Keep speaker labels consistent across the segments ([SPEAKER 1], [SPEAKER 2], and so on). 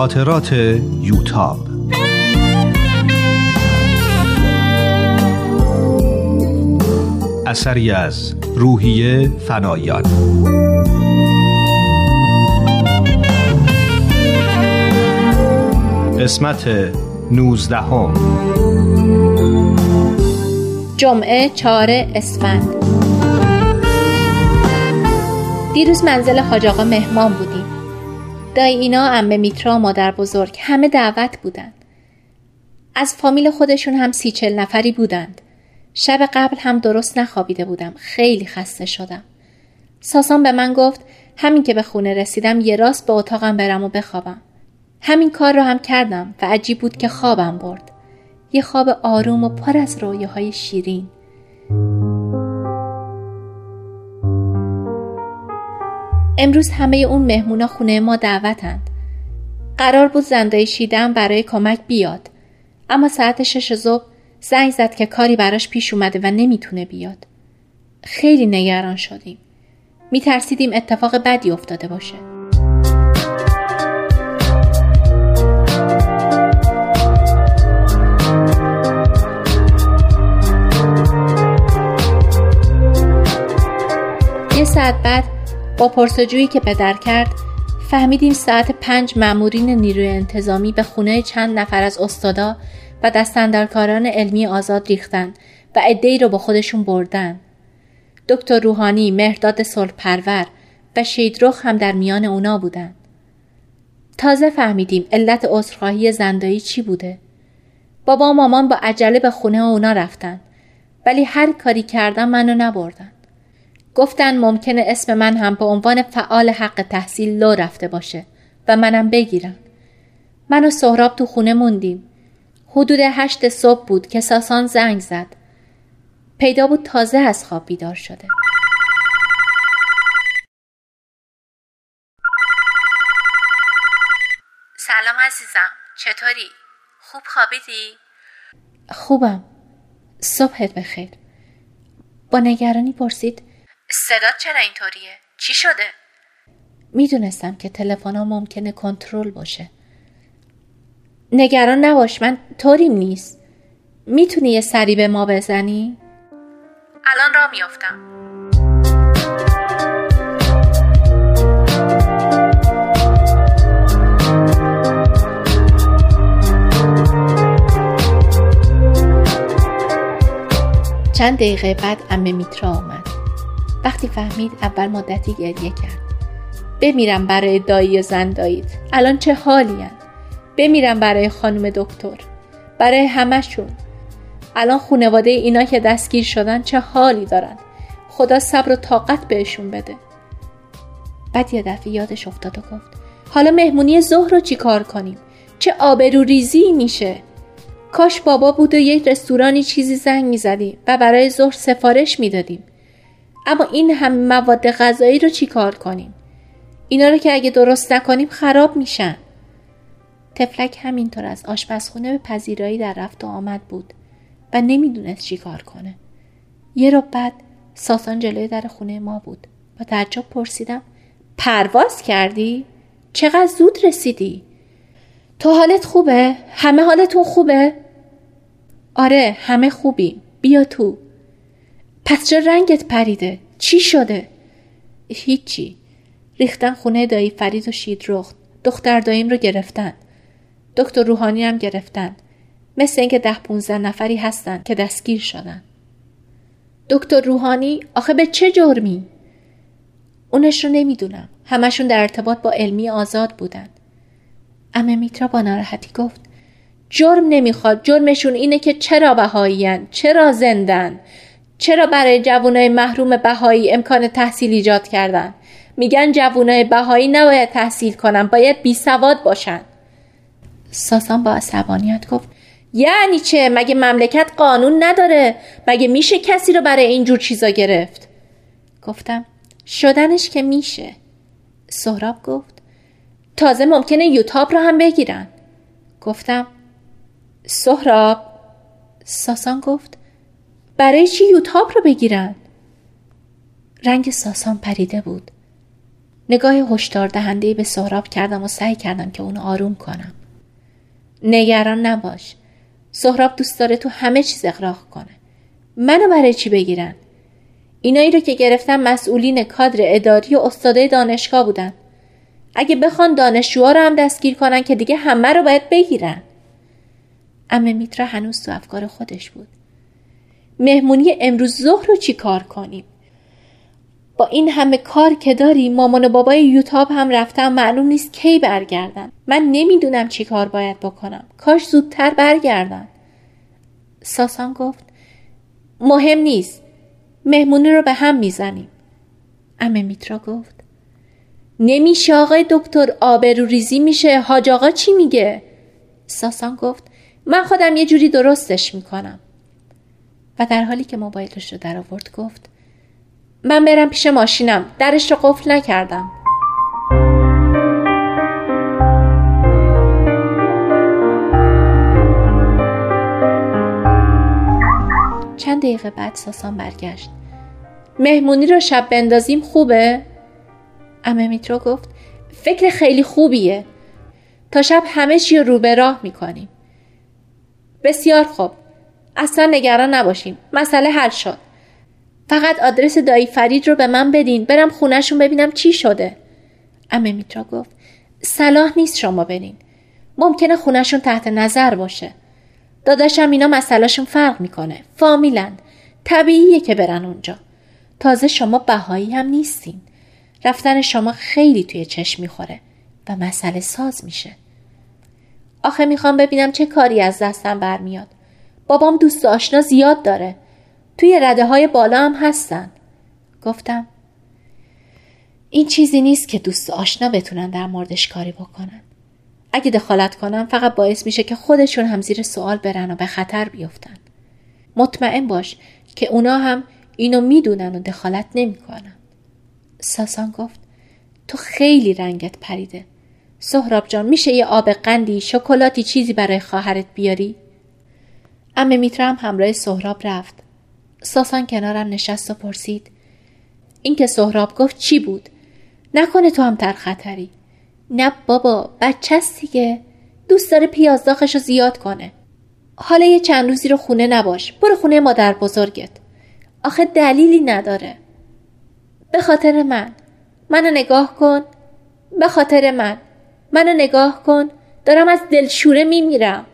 [SPEAKER 1] خاطرات یوتاب. اثری از روحیه فنایان. قسمت نوزدهم.
[SPEAKER 2] جمعه چهار اسفند. دیروز منزل حاج آقا مهمان بودیم. دایی اینا امه میترا مادر بزرگ همه دعوت بودن. از فامیل خودشون هم سی چل نفری بودند. شب قبل هم درست نخوابیده بودم. خیلی خسته شدم. ساسان به من گفت همین که به خونه رسیدم یه راست به اتاقم برم و بخوابم. همین کار رو هم کردم و عجیب بود که خوابم برد. یه خواب آروم و پر از رویاهای شیرین. امروز همه اون مهمونا خونه ما دعوتند. قرار بود زندای شیدم برای کمک بیاد. اما ساعت شش صبح زنگ زد که کاری براش پیش اومده و نمی‌تونه بیاد. خیلی نگران شدیم. میترسیدیم اتفاق بدی افتاده باشه. یه ساعت بعد با پرسجویی که پدر کرد فهمیدیم ساعت پنج مامورین نیروی انتظامی به خونه چند نفر از استادا و دستندرکاران علمی آزاد ریختن و عدهای رو با خودشون بردن. دکتر روحانی، مهرداد پرور و شیدرخ هم در میان اونا بودن. تازه فهمیدیم علت عذرخواهی زندایی چی بوده. بابا و مامان با عجله به خونه اونا رفتن ولی هر کاری کردن منو نبردن. گفتن ممکنه اسم من هم به عنوان فعال حق تحصیل لو رفته باشه و منم بگیرن. من و سهراب تو خونه موندیم. حدود هشت صبح بود که ساسان زنگ زد. پیدا بود تازه از خواب بیدار شده.
[SPEAKER 3] سلام عزیزم چطوری؟ خوب خوابیدی؟
[SPEAKER 2] خوبم. صبحت بخیر. با نگرانی پرسید
[SPEAKER 3] صدات چرا اینطوریه؟ چی شده؟
[SPEAKER 2] می‌دونستم که تلفن ها ممکنه کنترل باشه. نگران نباش من طوریم نیست. می‌تونی یه سری به ما بزنی؟
[SPEAKER 3] الان را میافتم.
[SPEAKER 2] چند دقیقه بعد امه میترا آمد. وقتی فهمید اول مدتی گریه کرد. بمیرم برای دایی و زن دایید الان چه حالی هن؟ بمیرم برای خانم دکتر. برای همشون الان خونواده اینا که دستگیر شدن چه حالی دارن؟ خدا صبر و طاقت بهشون بده. بعد یه دفعه یادش افتاد و گفت حالا مهمونی ظهر رو چی کار کنیم؟ چه آبرو ریزی میشه؟ کاش بابا بود و یک رستورانی چیزی زنگ می‌زدیم و برای ظهر سفارش می‌دادیم. اما این هم مواد غذایی رو چی کار کنیم اینا رو که اگه درست نکنیم خراب میشن تفلک همینطور از آشپزخونه به پذیرایی در رفت و آمد بود و نمی‌دونست چی کار کنه یه رو بعد ساسان جلوی در خونه ما بود و تعجب پرسیدم پرواز کردی؟ چقدر زود رسیدی؟ تو حالت خوبه؟ همه حالتون خوبه؟ آره همه خوبیم بیا تو پس چه رنگت پریده؟ چی شده؟ هیچی. ریختن خونه دایی فرید و شید رخت. دختر داییم رو گرفتن. دکتر روحانی هم گرفتن. مثل اینکه ده پونزده نفری هستن که دستگیر شدن. دکتر روحانی آخه به چه جرمی؟ اونش رو نمی‌دونم. همشون در ارتباط با علمی آزاد بودن. امه میترا با ناراحتی گفت جرم نمی‌خواد. جرمشون اینه که چرا بهاییان چرا زندن؟ چرا برای جوانای محروم بهایی امکان تحصیل ایجاد کردن؟ میگن جوانای بهایی نباید تحصیل کنن باید بی سواد باشن. ساسان با عصبانیت گفت یعنی چه؟ مگه مملکت قانون نداره؟ مگه میشه کسی رو برای اینجور چیزا گرفت؟ گفتم شدنش که میشه. سهراب گفت تازه ممکنه یوتاب رو هم بگیرن. گفتم سهراب؟ ساسان گفت برای چی یوتاب رو بگیرن؟ رنگ ساسان پریده بود. نگاه هشدار دهنده به سهراب کردم و سعی کردم که اونو آروم کنم. نگران نباش. سهراب دوست داره تو همه چیز اقراق کنه. منو برای چی بگیرن؟ اینایی رو که گرفتن مسئولین کادر اداری و استاده دانشگاه بودن. اگه بخوان دانشجوها رو هم دستگیر کنن که دیگه همه رو باید بگیرن. امه میترا هنوز تو افکار خودش بود. مهمونی امروز ظهر رو چی کار کنیم؟ با این همه کار که داری مامان و بابای یوتاب هم رفتن معلوم نیست کی برگردن. من نمی‌دونم چی کار باید بکنم. کاش زودتر برگردن. ساسان گفت مهم نیست. مهمونی رو به هم می‌زنیم. امه میترا گفت نمیشه آقای دکتر آبرو ریزی میشه؟ حاج آقا چی میگه؟ ساسان گفت من خودم یه جوری درستش می‌کنم. و در حالی که موبایلش رو در آورد گفت من برم پیش ماشینم. درش رو قفل نکردم. چند دقیقه بعد ساسان برگشت. مهمونی رو شب بندازیم خوبه؟ امه میترو گفت فکر خیلی خوبیه. تا شب همه چی رو به راه می‌کنیم. بسیار خوب. اصلا نگران نباشیم مسئله حل شد. فقط آدرس دایی فرید رو به من بدین. برم خونهشون ببینم چی شده. امه میترا گفت صلاح نیست شما برین. ممکنه خونهشون تحت نظر باشه. داداشم اینا مسئلهشون فرق می‌کنه. فامیلن. طبیعیه که برن اونجا. تازه شما بهایی هم نیستین. رفتن شما خیلی توی چشم می‌خوره و مسئله ساز میشه. آخه می‌خوام ببینم چه کاری از دستم برمیاد. بابام دوست آشنا زیاد داره. توی رده های بالا هم هستن. گفتم این چیزی نیست که دوست آشنا بتونن در موردش کاری بکنن. اگه دخالت کنم فقط باعث میشه که خودشون هم زیر سوال برن و به خطر بیفتن. مطمئن باش که اونا هم اینو می‌دونن و دخالت نمی‌کنن. ساسان گفت تو خیلی رنگت پریده. سهراب جان میشه یه آب قندی شکلاتی چیزی برای خواهرت بیاری؟ امه میترم همراه سهراب رفت. ساسان کنارم نشست و پرسید این که سهراب گفت چی بود؟ نکنه تو هم تر خطری. نه بابا بچه دیگه. دوست داره پیازداغش رو زیاد کنه. حالا یه چند روزی رو خونه نباش. برو خونه مادر بزرگت. آخه دلیلی نداره. به خاطر من. منو نگاه کن. به خاطر من. منو نگاه کن. دارم از دلشوره میمیرم.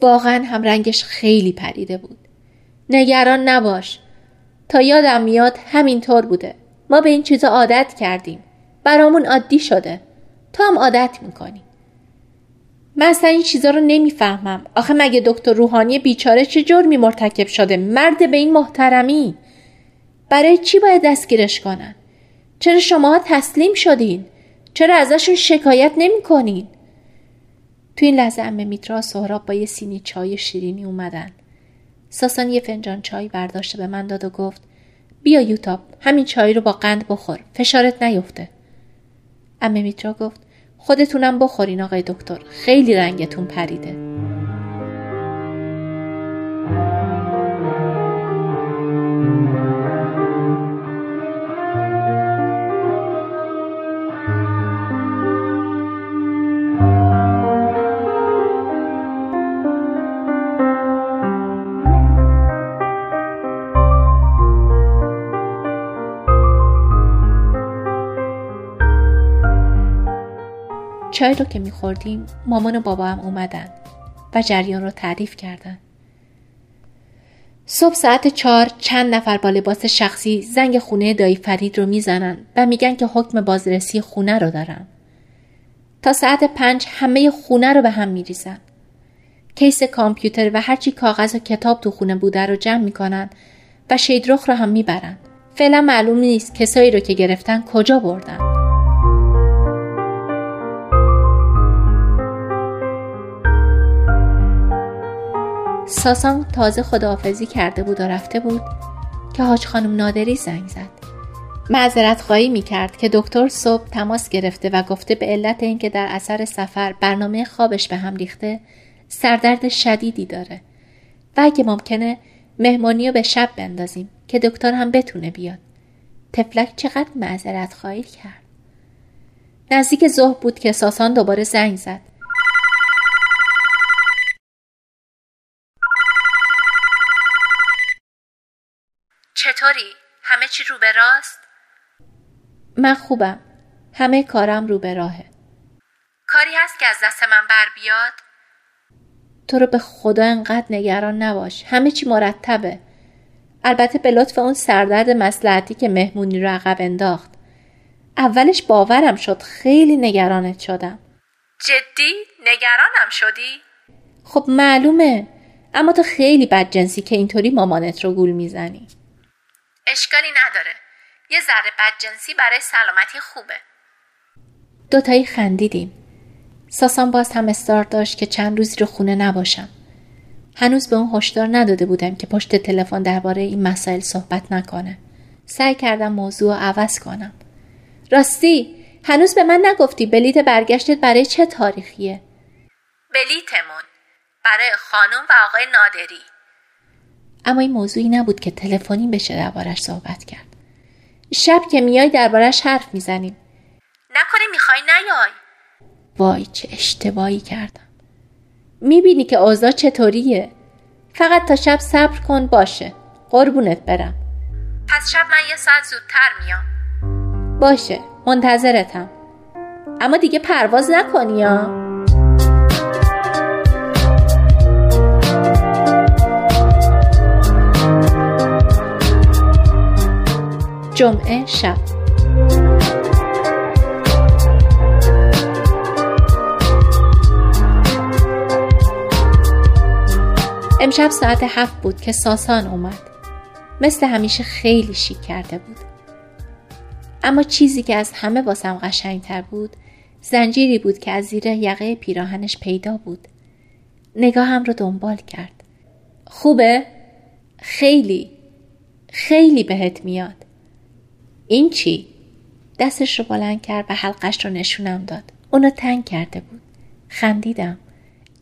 [SPEAKER 2] واقعا هم رنگش خیلی پریده بود. نگران نباش. تا یادم میاد همینطور بوده. ما به این چیزا عادت کردیم. برامون عادی شده. تو هم عادت می‌کنی. من اصلا این چیزا رو نمی‌فهمم. آخه مگه دکتر روحانی بیچاره چه جرمی مرتکب شده؟ مرد به این محترمی. برای چی باید دستگیرش کنن؟ چرا شما تسلیم شدین؟ چرا ازشون شکایت نمی‌کنین؟ تو این لحظه امه میترا سهراب با یه سینی چای شیرینی اومدن. ساسان یه فنجان چای برداشته به من داد و گفت بیا یوتاب همین چای رو با قند بخور فشارت نیفته. امه میترا گفت خودتونم بخورین آقای دکتر خیلی رنگتون پریده. چای رو که میخوردیم مامان و بابا هم اومدن و جریان رو تعریف کردن. صبح ساعت چهار چند نفر با لباس شخصی زنگ خونه دایی فرید رو می‌زنن و میگن که حکم بازرسی خونه رو دارن. تا ساعت پنج همه خونه رو به هم میریزن. کیس کامپیوتر و هرچی کاغذ و کتاب تو خونه بوده رو جمع می‌کنن و شیدرخ رو هم می‌برن. فعلا معلوم نیست کسایی رو که گرفتن کجا بردن. ساسان تازه خداحافظی کرده بود و رفته بود که حاج خانم نادری زنگ زد. معذرت خواهی می کرد که دکتر صبح تماس گرفته و گفته به علت اینکه در اثر سفر برنامه خوابش به هم ریخته سردرد شدیدی داره. و اگه ممکنه مهمانی رو به شب بندازیم که دکتر هم بتونه بیاد. تفلک چقدر معذرت خواهی کرد. نزدیک ظهر بود که ساسان دوباره زنگ زد.
[SPEAKER 3] چطوری؟ همه چی رو به راست؟
[SPEAKER 2] من خوبم همه کارم رو به راهه
[SPEAKER 3] کاری هست که از دست من بر بیاد؟
[SPEAKER 2] تو رو به خدا انقدر نگران نباش همه چی مرتبه البته به لطف اون سردرد مسلحتی که مهمونی رو عقب انداخت اولش باورم شد خیلی نگرانت شدم
[SPEAKER 3] جدی؟ نگرانم شدی؟
[SPEAKER 2] خب معلومه اما تو خیلی بدجنسی که اینطوری مامانت رو گول می‌زنی
[SPEAKER 3] اشکالی نداره. یه ذره بدجنسی برای سلامتی خوبه.
[SPEAKER 2] دوتایی خندیدیم. ساسان باز هم استار داشت که چند روزی رو خونه نباشم. هنوز به اون هشدار نداده بودم که پشت تلفن درباره این مسائل صحبت نکنه. سعی کردم موضوع رو عوض کنم. راستی هنوز به من نگفتی بلیت برگشتت برای چه تاریخیه؟
[SPEAKER 3] بلیتمون. برای خانم و آقای نادری.
[SPEAKER 2] اما این موضوعی نبود که تلفنی بشه دربارش صحبت کرد. شب که میای دربارش حرف می‌زنیم.
[SPEAKER 3] نکنه می‌خوای نیای.
[SPEAKER 2] وای چه اشتباهی کردم. می‌بینی که اوضاع چطوریه. فقط تا شب صبر کن باشه. قربونت برم.
[SPEAKER 3] پس شب من یه ساعت زودتر میام.
[SPEAKER 2] باشه منتظرتم. اما دیگه پرواز نکنی یا جمعه شب. امشب ساعت هفت بود که ساسان اومد. مثل همیشه خیلی شیک کرده بود. اما چیزی که از همه واسم قشنگتر بود زنجیری بود که از زیر یقه پیراهنش پیدا بود. نگاهم رو دنبال کرد. خوبه؟ خیلی. خیلی بهت میاد. این چی؟ دستش رو بلند کرد و حلقش رو نشونم داد. اونو تنگ کرده بود. خندیدم.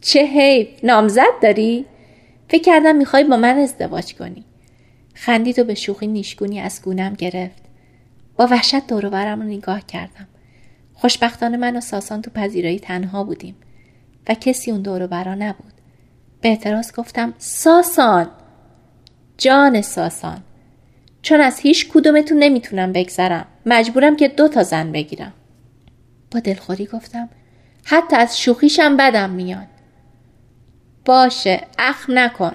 [SPEAKER 2] چه حیف! نامزد داری؟ فکر کردم می‌خوای با من ازدواج کنی. خندید و به شوخی نیشگونی از گونم گرفت. با وحشت دور رو نگاه کردم. خوشبختانه من و ساسان تو پذیرایی تنها بودیم و کسی اون دور برا نبود. به اعتراض گفتم ساسان! جان ساسان! چون از هیچ کدومتون نمی‌تونم بگذرم. مجبورم که دو تا زن بگیرم. با دلخوری گفتم حتی از شوخیشم بدم میاد. باشه اخم نکن.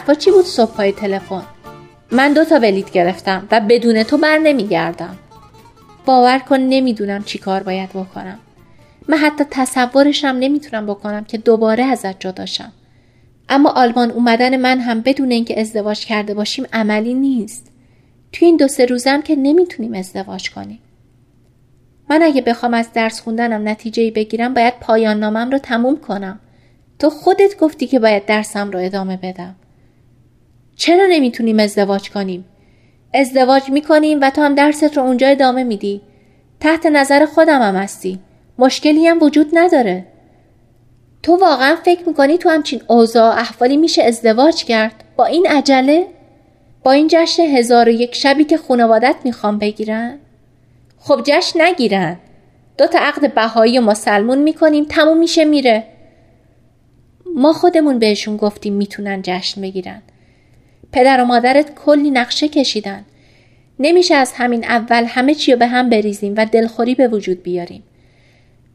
[SPEAKER 2] حرفا چی بود صبح پای تلفن؟ من دو تا بلیت گرفتم و بدون تو بر نمیگردم. باور کن نمی‌دونم چی کار باید بکنم. من حتی تصورشم نمی‌تونم بکنم که دوباره ازت جداشم اما آلمان اومدن من هم بدون اینکه ازدواج کرده باشیم عملی نیست. توی این دو سه روزم که نمی‌تونیم ازدواج کنیم. من اگه بخوام از درس خوندنم نتیجه بگیرم باید پایان نامم رو تموم کنم. تو خودت گفتی که باید درسم رو ادامه بدم. چرا نمی‌تونیم ازدواج کنیم؟ ازدواج می‌کنیم و تو هم درست رو اونجا ادامه میدی. تحت نظر خودم هم هستی. مشکلی هم وجود نداره. تو واقعا فکر می‌کنی تو همچین اوضاع احوالی میشه ازدواج کرد؟ با این عجله؟ با این جشن هزار و یک شبی که خانوادت می‌خوام بگیرن؟ خب جشن نگیرن. دو تا عقد بهایی و مسلمون می‌کنیم تموم میشه میره. ما خودمون بهشون گفتیم می‌تونن جشن بگیرن. پدر و مادرت کلی نقشه کشیدن. نمیشه از همین اول همه چی رو به هم بریزیم و دلخوری به وجود بیاریم.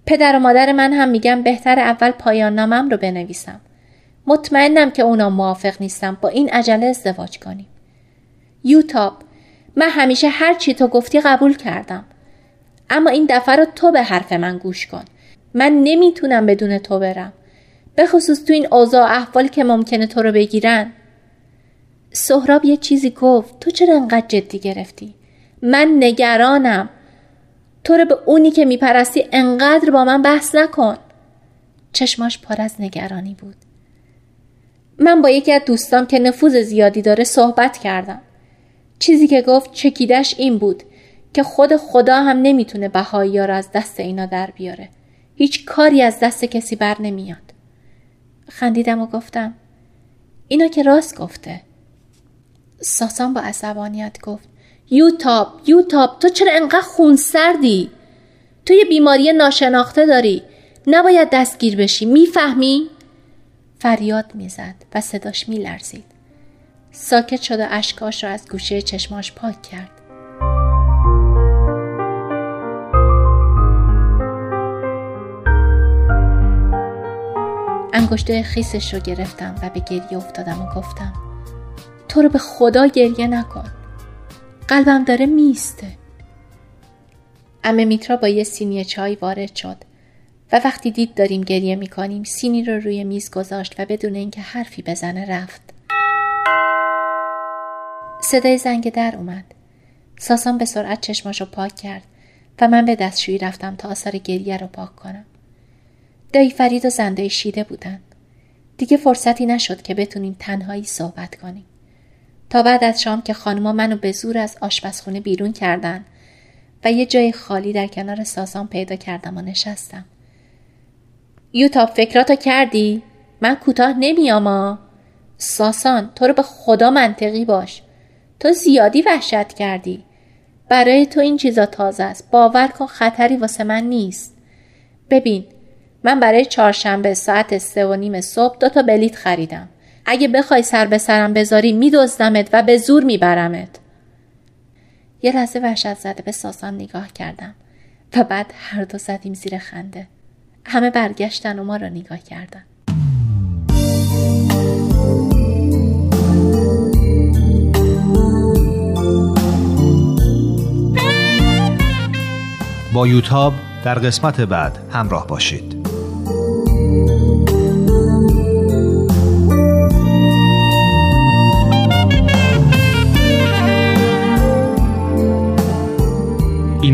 [SPEAKER 2] پدر و مادر من هم میگن بهتر اول پایان نامم رو بنویسم. مطمئنم که اونا موافق نیستم با این عجله ازدواج کنیم. یوتاب من همیشه هر چی تو گفتی قبول کردم. اما این دفعه رو تو به حرف من گوش کن. من نمی‌تونم بدون تو برم. به خصوص تو این اوضاع احوال که ممکنه تو رو بگیرن. سهراب یه چیزی گفت تو چرا انقدر جدی گرفتی؟ من نگرانم. تو رو به اونی که میپرستی انقدر با من بحث نکن. چشماش پر از نگرانی بود. من با یکی از دوستام که نفوذ زیادی داره صحبت کردم. چیزی که گفت چکیدش این بود که خود خدا هم نمی‌تونه بهایی رو از دست اینا در بیاره. هیچ کاری از دست کسی بر نمیاد. خندیدم و گفتم اینا که راست گفته. ساسان با عصبانیت گفت یوتاب یوتاب تو چرا انقدر خون سردی تو یه بیماری ناشناخته داری نباید دستگیر بشی می‌فهمی؟ فریاد می‌زد و صداش میلرزید. ساکت شد و اشکاش را از گوشه چشماش پاک کرد. انگشته خیسش رو گرفتم و به گریه افتادم و گفتم تو رو به خدا گریه نکن. قلبم داره میسته. امه میترا با یه سینی چای وارد شد و وقتی دید داریم گریه می‌کنیم سینی رو روی میز گذاشت و بدون اینکه حرفی بزنه رفت. صدای زنگ در اومد. ساسان به سرعت چشماش رو پاک کرد و من به دستشویی رفتم تا آثار گریه رو پاک کنم. دایی فرید و زنده شیده بودن. دیگه فرصتی نشد که بتونیم تنهایی صحبت کنیم. تا بعد از شام که خانما منو به زور از آشپزخونه بیرون کردن و یه جای خالی در کنار ساسان پیدا کردم و نشستم. یوتاب فکراتو کردی؟ من کوتاه نمیام ساسان تو رو به خدا منطقی باش. تو زیادی وحشت کردی. برای تو این چیزا تازه است. باور کن خطری واسه من نیست. ببین من برای چهارشنبه ساعت سه و نیم صبح دو تا بلیت خریدم. اگه بخوای سر به سرم بذاری میدزدمت و به زور میبرمت. یه لحظه وحشت زده به ساسان نگاه کردم و بعد هر دو زدیم زیر خنده. همه برگشتن و ما را نگاه کردن.
[SPEAKER 1] با یوتاب در قسمت بعد همراه باشید.